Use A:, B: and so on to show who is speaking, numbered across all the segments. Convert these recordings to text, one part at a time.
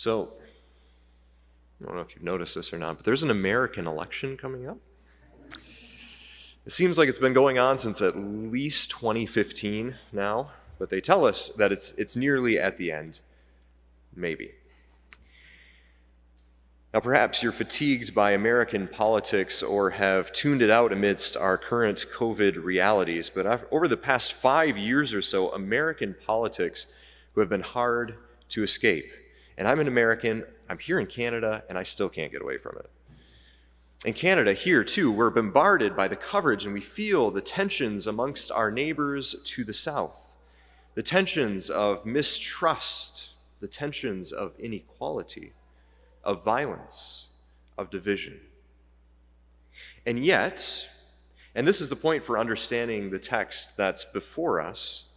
A: So, I don't know if you've noticed this or not, but there's an American election coming up. It seems like it's been going on since at least 2015 now, but they tell us that it's, it's nearly at the end. Maybe. Now, perhaps you're fatigued by American politics or have tuned it out amidst our current COVID realities, but over the past five years or so, American politics have been hard to escape. And I'm an American, I'm here in Canada, and I still can't get away from it. In Canada, here too, we're bombarded by the coverage and we feel the tensions amongst our neighbors to the south, the tensions of mistrust, the tensions of inequality, of violence, of division. And yet, and this is the point for understanding the text that's before us,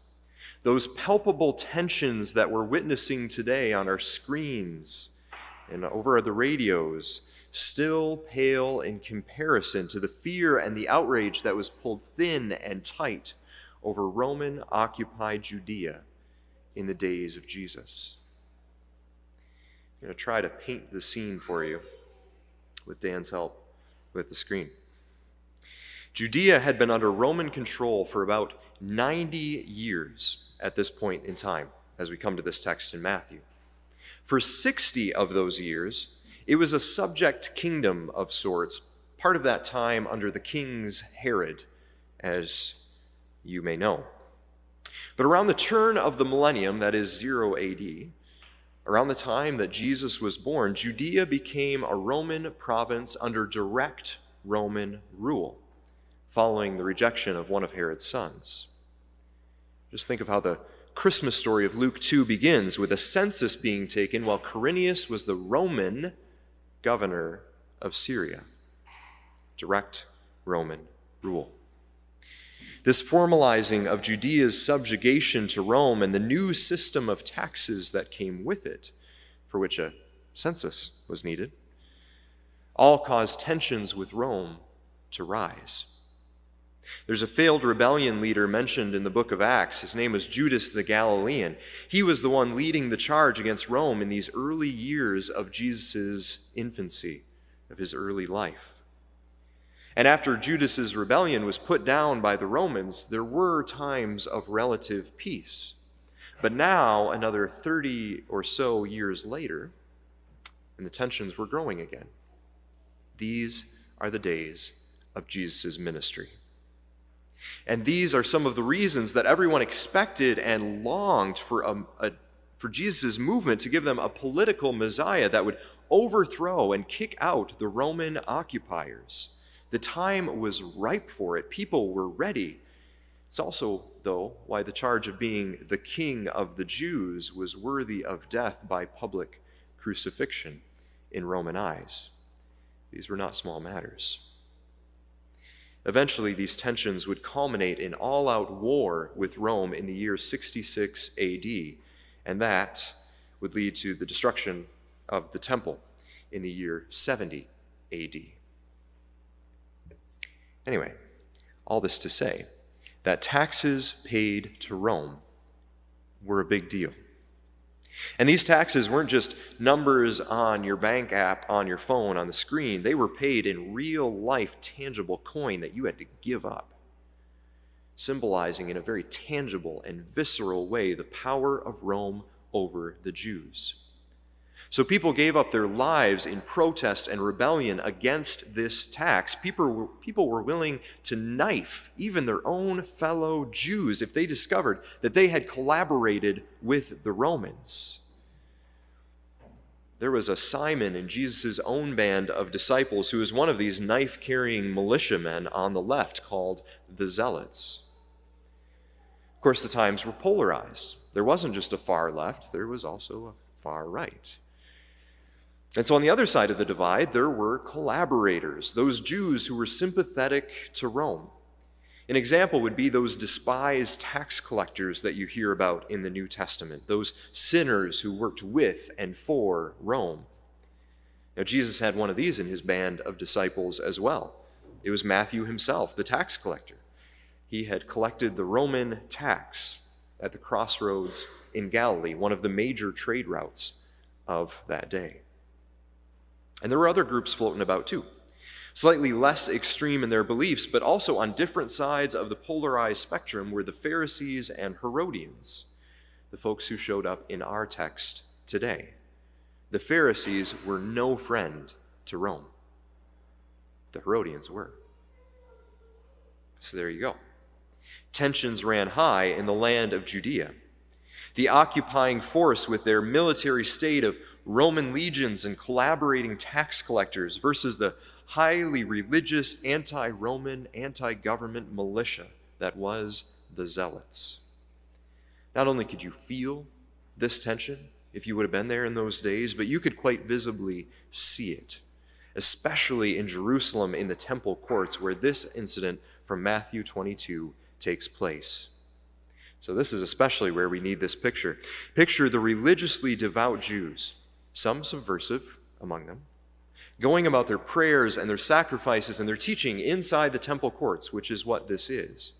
A: those palpable tensions that we're witnessing today on our screens and over the radios still pale in comparison to the fear and the outrage that was pulled thin and tight over Roman occupied Judea in the days of Jesus. I'm going to try to paint the scene for you with Dan's help with the screen. Judea had been under Roman control for about 90 years at this point in time, as we come to this text in Matthew. For 60 of those years, it was a subject kingdom of sorts, part of that time under the king's Herod, as you may know. But around the turn of the millennium, that is 0 AD, around the time that Jesus was born, Judea became a Roman province under direct Roman rule, following the rejection of one of Herod's sons. Just think of how the Christmas story of Luke 2 begins with a census being taken while Quirinius was the Roman governor of Syria. Direct Roman rule. This formalizing of Judea's subjugation to Rome and the new system of taxes that came with it, for which a census was needed, all caused tensions with Rome to rise. There's a failed rebellion leader mentioned in the book of Acts. His name was Judas the Galilean. He was the one leading the charge against Rome in these early years of Jesus' infancy, of his early life. And after Judas's rebellion was put down by the Romans, there were times of relative peace. But now, another 30 or so years later, and the tensions were growing again. These are the days of Jesus' ministry. And these are some of the reasons that everyone expected and longed for, a, a, for Jesus' movement to give them a political Messiah that would overthrow and kick out the Roman occupiers. The time was ripe for it, people were ready. It's also, though, why the charge of being the king of the Jews was worthy of death by public crucifixion in Roman eyes. These were not small matters. Eventually, these tensions would culminate in all out war with Rome in the year 66 AD, and that would lead to the destruction of the temple in the year 70 AD. Anyway, all this to say that taxes paid to Rome were a big deal. And these taxes weren't just numbers on your bank app, on your phone, on the screen. They were paid in real life, tangible coin that you had to give up, symbolizing in a very tangible and visceral way the power of Rome over the Jews. So people gave up their lives in protest and rebellion against this tax. People were, people were willing to knife even their own fellow Jews if they discovered that they had collaborated with the Romans. There was a Simon in Jesus' own band of disciples who was one of these knife carrying militiamen on the left called the Zealots. Of course, the times were polarized. There wasn't just a far left, there was also a far right. And so on the other side of the divide, there were collaborators, those Jews who were sympathetic to Rome. An example would be those despised tax collectors that you hear about in the New Testament, those sinners who worked with and for Rome. Now, Jesus had one of these in his band of disciples as well. It was Matthew himself, the tax collector. He had collected the Roman tax at the crossroads in Galilee, one of the major trade routes of that day. And there were other groups floating about too, slightly less extreme in their beliefs, but also on different sides of the polarized spectrum were the Pharisees and Herodians, the folks who showed up in our text today. The Pharisees were no friend to Rome, the Herodians were. So there you go. Tensions ran high in the land of Judea. The occupying force, with their military state of Roman legions and collaborating tax collectors, versus the highly religious, anti Roman, anti government militia that was the Zealots. Not only could you feel this tension if you would have been there in those days, but you could quite visibly see it, especially in Jerusalem in the temple courts where this incident from Matthew 22 takes place. So, this is especially where we need this picture. Picture the religiously devout Jews, some subversive among them, going about their prayers and their sacrifices and their teaching inside the temple courts, which is what this is.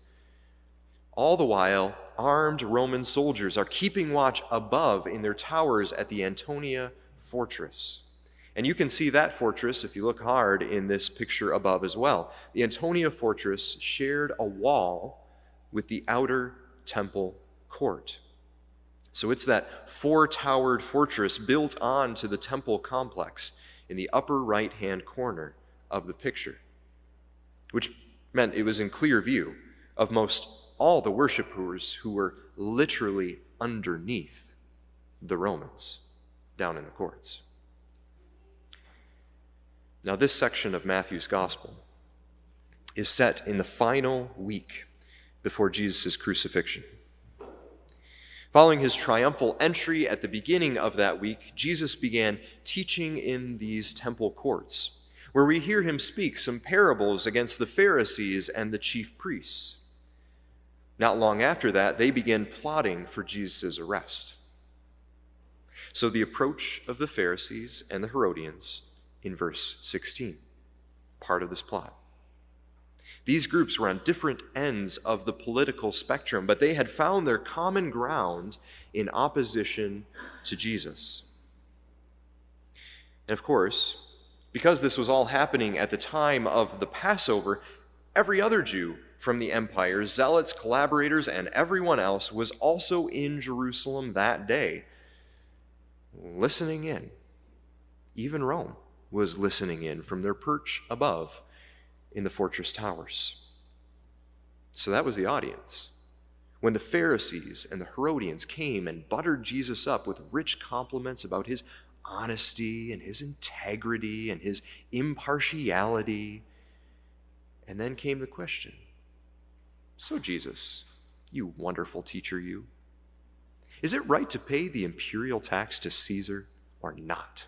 A: All the while, armed Roman soldiers are keeping watch above in their towers at the Antonia fortress. And you can see that fortress, if you look hard, in this picture above as well. The Antonia fortress shared a wall with the outer temple court. So it's that four towered fortress built onto the temple complex in the upper right hand corner of the picture, which meant it was in clear view of most all the worshippers who were literally underneath the Romans down in the courts. Now, this section of Matthew's gospel is set in the final week before Jesus' crucifixion. Following his triumphal entry at the beginning of that week, Jesus began teaching in these temple courts, where we hear him speak some parables against the Pharisees and the chief priests. Not long after that, they began plotting for Jesus' arrest. So, the approach of the Pharisees and the Herodians in verse 16, part of this plot. These groups were on different ends of the political spectrum, but they had found their common ground in opposition to Jesus. And of course, because this was all happening at the time of the Passover, every other Jew from the empire, zealots, collaborators, and everyone else was also in Jerusalem that day, listening in. Even Rome was listening in from their perch above in the fortress towers. So that was the audience. When the Pharisees and the Herodians came and buttered Jesus up with rich compliments about his honesty and his integrity and his impartiality, and then came the question So, Jesus, you wonderful teacher, you, is it right to pay the imperial tax to Caesar or not?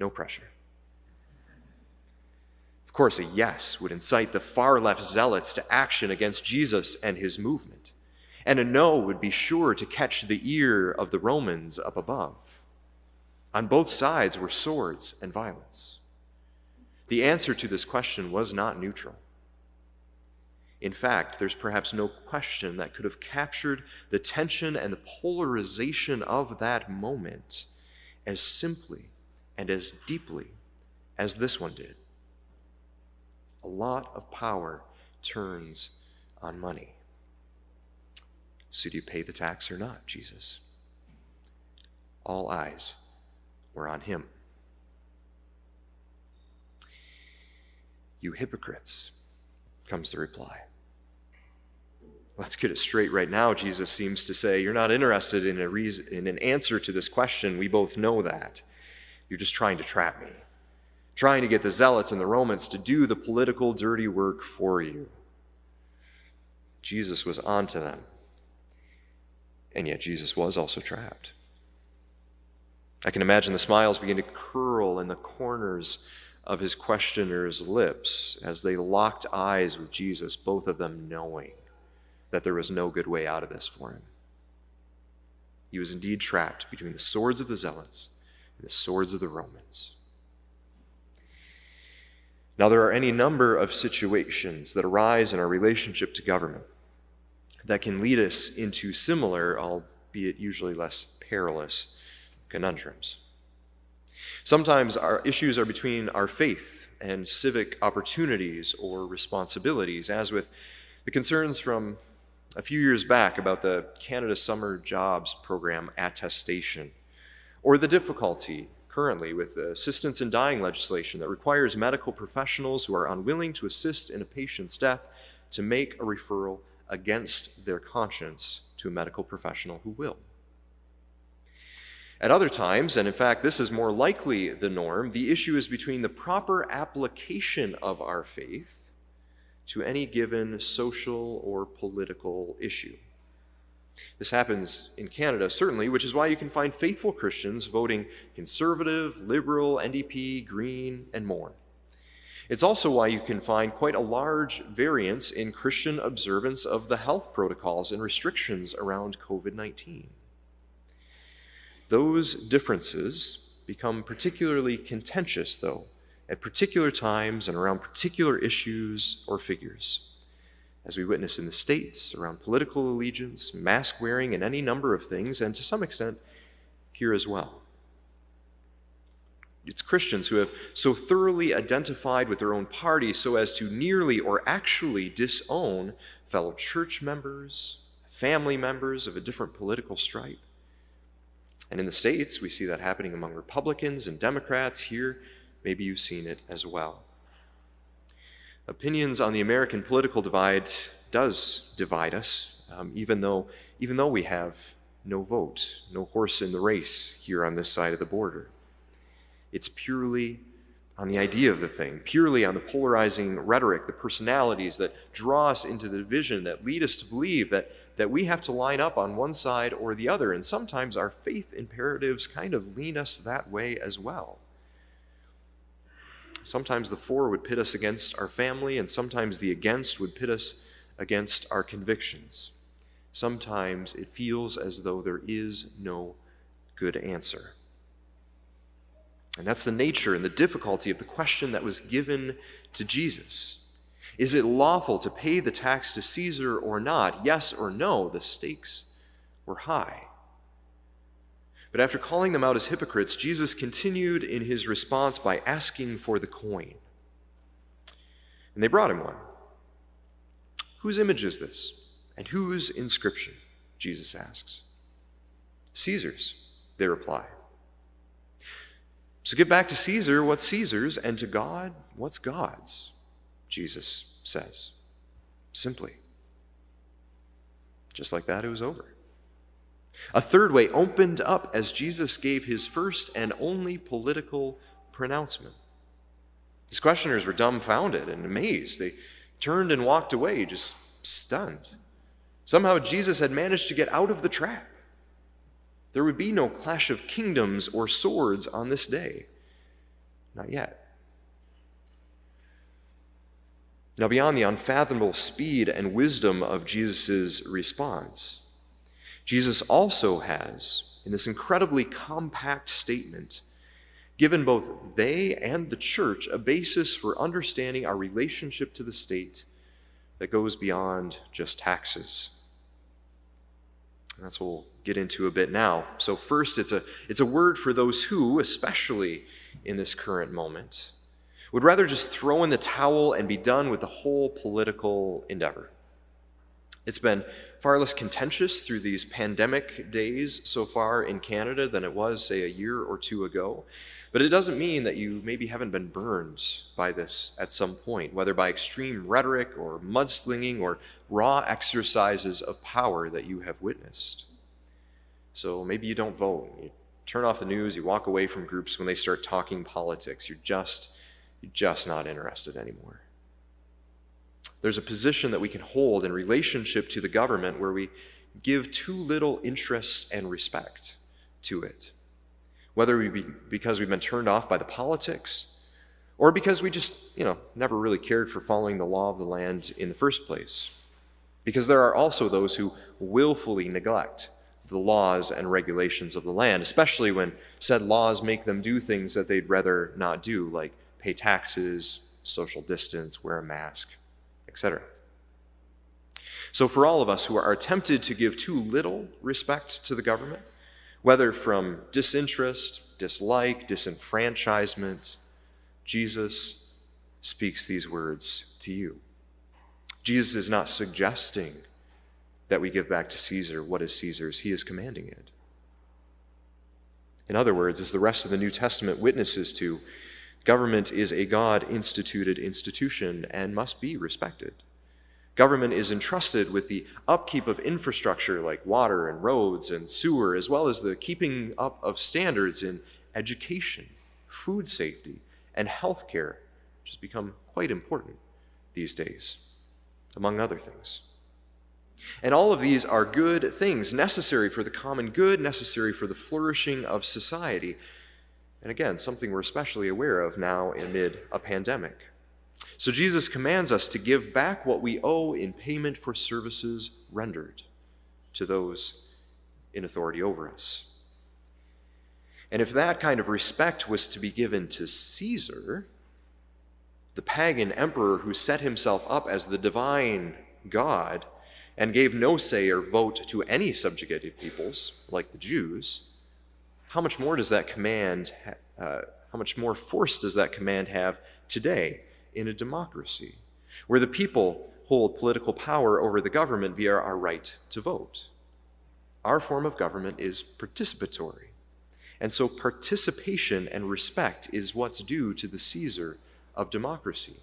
A: No pressure course, a yes would incite the far left zealots to action against Jesus and his movement, and a no would be sure to catch the ear of the Romans up above. On both sides were swords and violence. The answer to this question was not neutral. In fact, there's perhaps no question that could have captured the tension and the polarization of that moment as simply and as deeply as this one did. A lot of power turns on money. So, do you pay the tax or not, Jesus? All eyes were on him. You hypocrites, comes the reply. Let's get it straight right now, Jesus seems to say. You're not interested in, a reason, in an answer to this question. We both know that. You're just trying to trap me trying to get the Zealots and the Romans to do the political dirty work for you. Jesus was onto them. And yet, Jesus was also trapped. I can imagine the smiles begin to curl in the corners of his questioner's lips as they locked eyes with Jesus, both of them knowing that there was no good way out of this for him. He was indeed trapped between the swords of the Zealots and the swords of the Romans. Now, there are any number of situations that arise in our relationship to government that can lead us into similar, albeit usually less perilous, conundrums. Sometimes our issues are between our faith and civic opportunities or responsibilities, as with the concerns from a few years back about the Canada Summer Jobs Program attestation, or the difficulty currently with the assistance in dying legislation that requires medical professionals who are unwilling to assist in a patient's death to make a referral against their conscience to a medical professional who will. At other times, and in fact, this is more likely the norm, the issue is between the proper application of our faith to any given social or political issue. This happens in Canada, certainly, which is why you can find faithful Christians voting conservative, liberal, NDP, green, and more. It's also why you can find quite a large variance in Christian observance of the health protocols and restrictions around COVID 19. Those differences become particularly contentious, though, at particular times and around particular issues or figures. As we witness in the States, around political allegiance, mask wearing, and any number of things, and to some extent here as well. It's Christians who have so thoroughly identified with their own party so as to nearly or actually disown fellow church members, family members of a different political stripe. And in the States, we see that happening among Republicans and Democrats. Here, maybe you've seen it as well. Opinions on the American political divide does divide us, um, even, though, even though we have no vote, no horse in the race here on this side of the border. It's purely on the idea of the thing, purely on the polarizing rhetoric, the personalities that draw us into the division, that lead us to believe that that we have to line up on one side or the other. And sometimes our faith imperatives kind of lean us that way as well. Sometimes the for would pit us against our family, and sometimes the against would pit us against our convictions. Sometimes it feels as though there is no good answer. And that's the nature and the difficulty of the question that was given to Jesus. Is it lawful to pay the tax to Caesar or not? Yes or no? The stakes were high. But after calling them out as hypocrites, Jesus continued in his response by asking for the coin. And they brought him one. Whose image is this? And whose inscription? Jesus asks. Caesar's, they reply. So give back to Caesar what's Caesar's, and to God what's God's, Jesus says. Simply. Just like that, it was over. A third way opened up as Jesus gave his first and only political pronouncement. His questioners were dumbfounded and amazed. They turned and walked away, just stunned. Somehow Jesus had managed to get out of the trap. There would be no clash of kingdoms or swords on this day. Not yet. Now, beyond the unfathomable speed and wisdom of Jesus' response, Jesus also has, in this incredibly compact statement, given both they and the church a basis for understanding our relationship to the state that goes beyond just taxes. And that's what we'll get into a bit now. So, first, it's a, it's a word for those who, especially in this current moment, would rather just throw in the towel and be done with the whole political endeavor. It's been far less contentious through these pandemic days so far in Canada than it was, say, a year or two ago. But it doesn't mean that you maybe haven't been burned by this at some point, whether by extreme rhetoric or mudslinging or raw exercises of power that you have witnessed. So maybe you don't vote. You turn off the news, you walk away from groups when they start talking politics. You're just you're just not interested anymore. There's a position that we can hold in relationship to the government where we give too little interest and respect to it. Whether we be because we've been turned off by the politics or because we just, you know, never really cared for following the law of the land in the first place. Because there are also those who willfully neglect the laws and regulations of the land, especially when said laws make them do things that they'd rather not do, like pay taxes, social distance, wear a mask, etc. So, for all of us who are tempted to give too little respect to the government, Whether from disinterest, dislike, disenfranchisement, Jesus speaks these words to you. Jesus is not suggesting that we give back to Caesar what is Caesar's, he is commanding it. In other words, as the rest of the New Testament witnesses to, government is a God instituted institution and must be respected. Government is entrusted with the upkeep of infrastructure like water and roads and sewer, as well as the keeping up of standards in education, food safety, and health care, which has become quite important these days, among other things. And all of these are good things, necessary for the common good, necessary for the flourishing of society. And again, something we're especially aware of now amid a pandemic. So Jesus commands us to give back what we owe in payment for services rendered to those in authority over us. And if that kind of respect was to be given to Caesar, the pagan emperor who set himself up as the divine God and gave no say or vote to any subjugated peoples, like the Jews, how much more does that command, uh, how much more force does that command have today in a democracy, where the people hold political power over the government via our right to vote. Our form of government is participatory. And so participation and respect is what's due to the Caesar of democracy.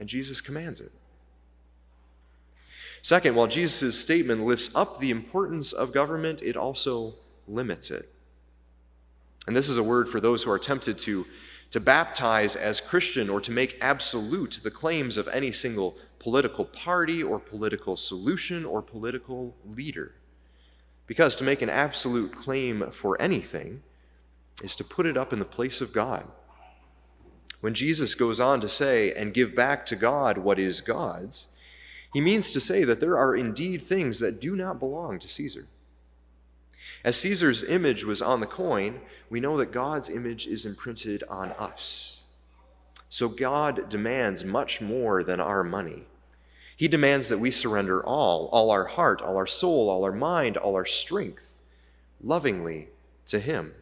A: And Jesus commands it. Second, while Jesus' statement lifts up the importance of government, it also limits it. And this is a word for those who are tempted to to baptize as Christian or to make absolute the claims of any single political party or political solution or political leader. Because to make an absolute claim for anything is to put it up in the place of God. When Jesus goes on to say, and give back to God what is God's, he means to say that there are indeed things that do not belong to Caesar. As Caesar's image was on the coin, we know that God's image is imprinted on us. So God demands much more than our money. He demands that we surrender all, all our heart, all our soul, all our mind, all our strength, lovingly to Him.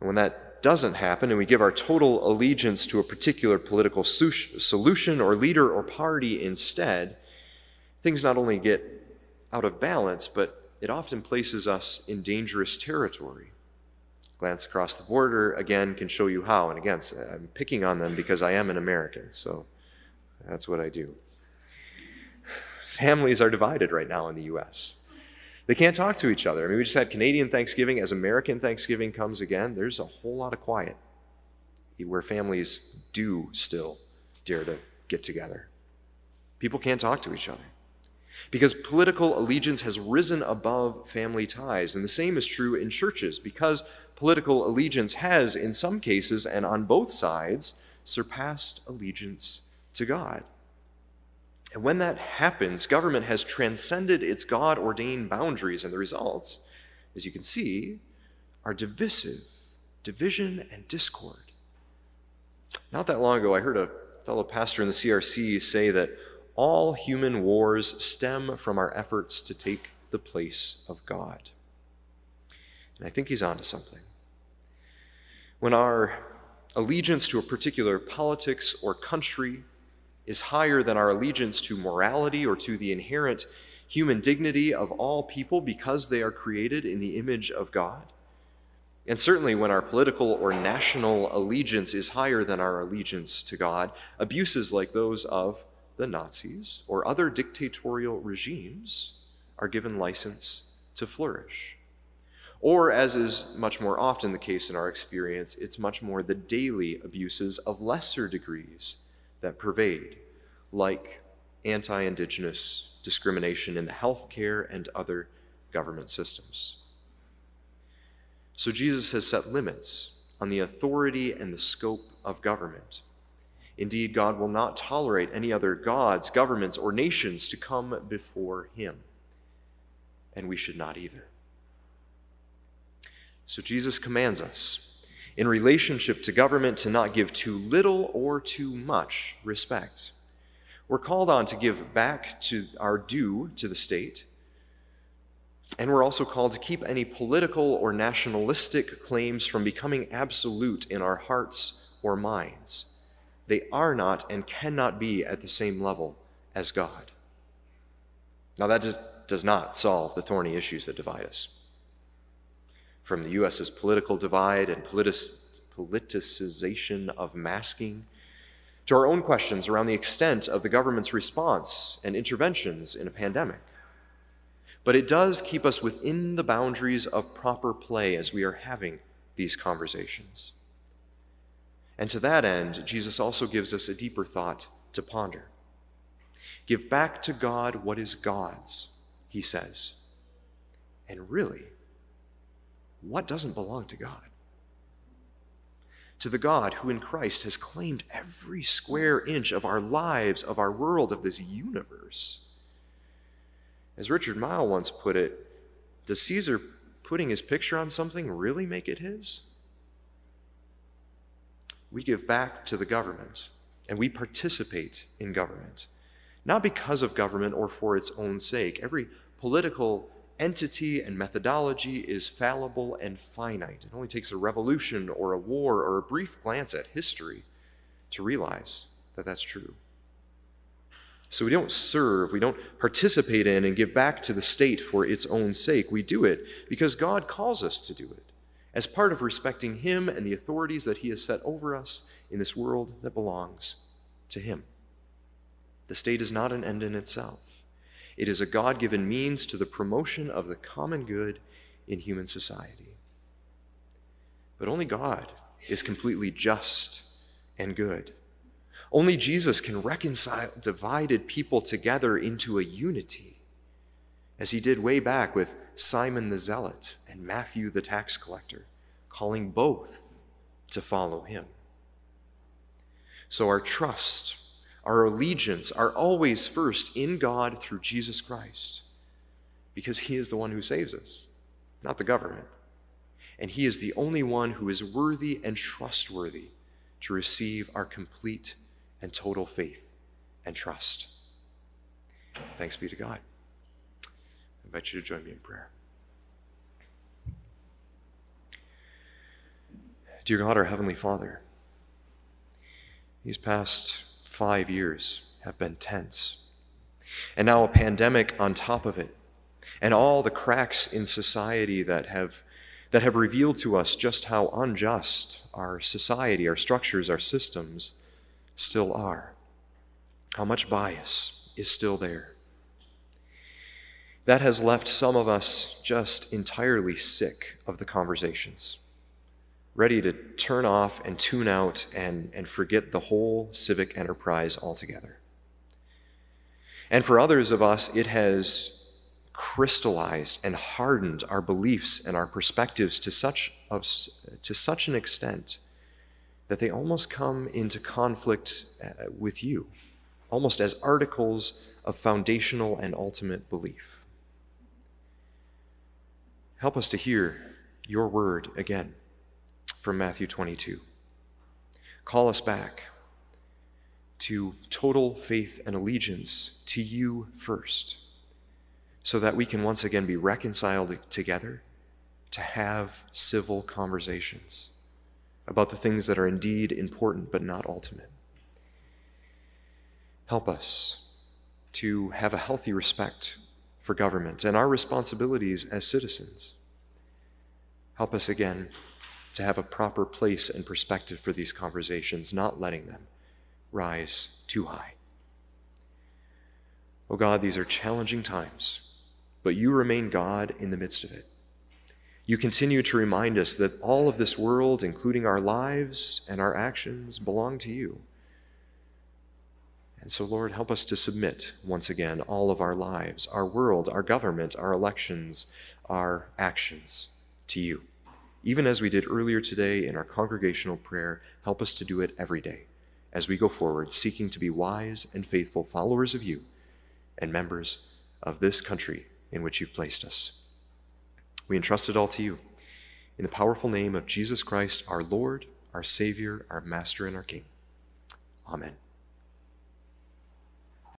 A: And when that doesn't happen and we give our total allegiance to a particular political solution or leader or party instead, things not only get out of balance, but it often places us in dangerous territory. Glance across the border, again, can show you how. And again, I'm picking on them because I am an American, so that's what I do. Families are divided right now in the U.S. They can't talk to each other. I mean, we just had Canadian Thanksgiving. As American Thanksgiving comes again, there's a whole lot of quiet where families do still dare to get together. People can't talk to each other because political allegiance has risen above family ties. And the same is true in churches, because political allegiance has, in some cases and on both sides, surpassed allegiance to God. And when that happens, government has transcended its God ordained boundaries, and the results, as you can see, are divisive, division, and discord. Not that long ago, I heard a fellow pastor in the CRC say that all human wars stem from our efforts to take the place of God. And I think he's onto something. When our allegiance to a particular politics or country is higher than our allegiance to morality or to the inherent human dignity of all people because they are created in the image of God, and certainly when our political or national allegiance is higher than our allegiance to God, abuses like those of the Nazis or other dictatorial regimes are given license to flourish. Or, as is much more often the case in our experience, it's much more the daily abuses of lesser degrees that pervade, like anti Indigenous discrimination in the healthcare and other government systems. So, Jesus has set limits on the authority and the scope of government Indeed, God will not tolerate any other gods, governments, or nations to come before him. And we should not either. So Jesus commands us, in relationship to government, to not give too little or too much respect. We're called on to give back to our due to the state, And we're also called to keep any political or nationalistic claims from becoming absolute in our hearts or minds. They are not and cannot be at the same level as God. Now, that does, does not solve the thorny issues that divide us. From the U.S.'s political divide and politic, politicization of masking, to our own questions around the extent of the government's response and interventions in a pandemic. But it does keep us within the boundaries of proper play as we are having these conversations. And to that end, Jesus also gives us a deeper thought to ponder. Give back to God what is God's, he says. And really, what doesn't belong to God? To the God who in Christ has claimed every square inch of our lives, of our world, of this universe. As Richard Mille once put it, does Caesar putting his picture on something really make it his? We give back to the government and we participate in government not because of government or for its own sake. Every political entity and methodology is fallible and finite. It only takes a revolution or a war or a brief glance at history to realize that that's true. So we don't serve, we don't participate in and give back to the state for its own sake. We do it because God calls us to do it as part of respecting Him and the authorities that He has set over us in this world that belongs to Him. The state is not an end in itself, it is a God given means to the promotion of the common good in human society. But only God is completely just and good. Only Jesus can reconcile divided people together into a unity, as he did way back with Simon the Zealot and Matthew the tax collector, calling both to follow him. So our trust our allegiance are always first in God through Jesus Christ, because He is the one who saves us, not the government. And He is the only one who is worthy and trustworthy to receive our complete and total faith and trust. Thanks be to God. I invite you to join me in prayer. Dear God, our Heavenly Father, these past five years have been tense. And now a pandemic on top of it, and all the cracks in society that have, that have revealed to us just how unjust our society, our structures, our systems still are. How much bias is still there. That has left some of us just entirely sick of the conversations ready to turn off and tune out and, and forget the whole civic enterprise altogether. And for others of us, it has crystallized and hardened our beliefs and our perspectives to such, to such an extent that they almost come into conflict uh, with you, almost as articles of foundational and ultimate belief. Help us to hear your word again from Matthew 22. Call us back to total faith and allegiance to you first, so that we can once again be reconciled together to have civil conversations about the things that are indeed important but not ultimate. Help us to have a healthy respect for government and our responsibilities as citizens. Help us again to have a proper place and perspective for these conversations, not letting them rise too high. Oh God, these are challenging times, but you remain God in the midst of it. You continue to remind us that all of this world, including our lives and our actions, belong to you. And so, Lord, help us to submit once again all of our lives, our world, our government, our elections, our actions to you. Even as we did earlier today in our congregational prayer, help us to do it every day as we go forward, seeking to be wise and faithful followers of you and members of this country in which you've placed us. We entrust it all to you. In the powerful name of Jesus Christ, our Lord, our Savior, our Master, and our King. Amen.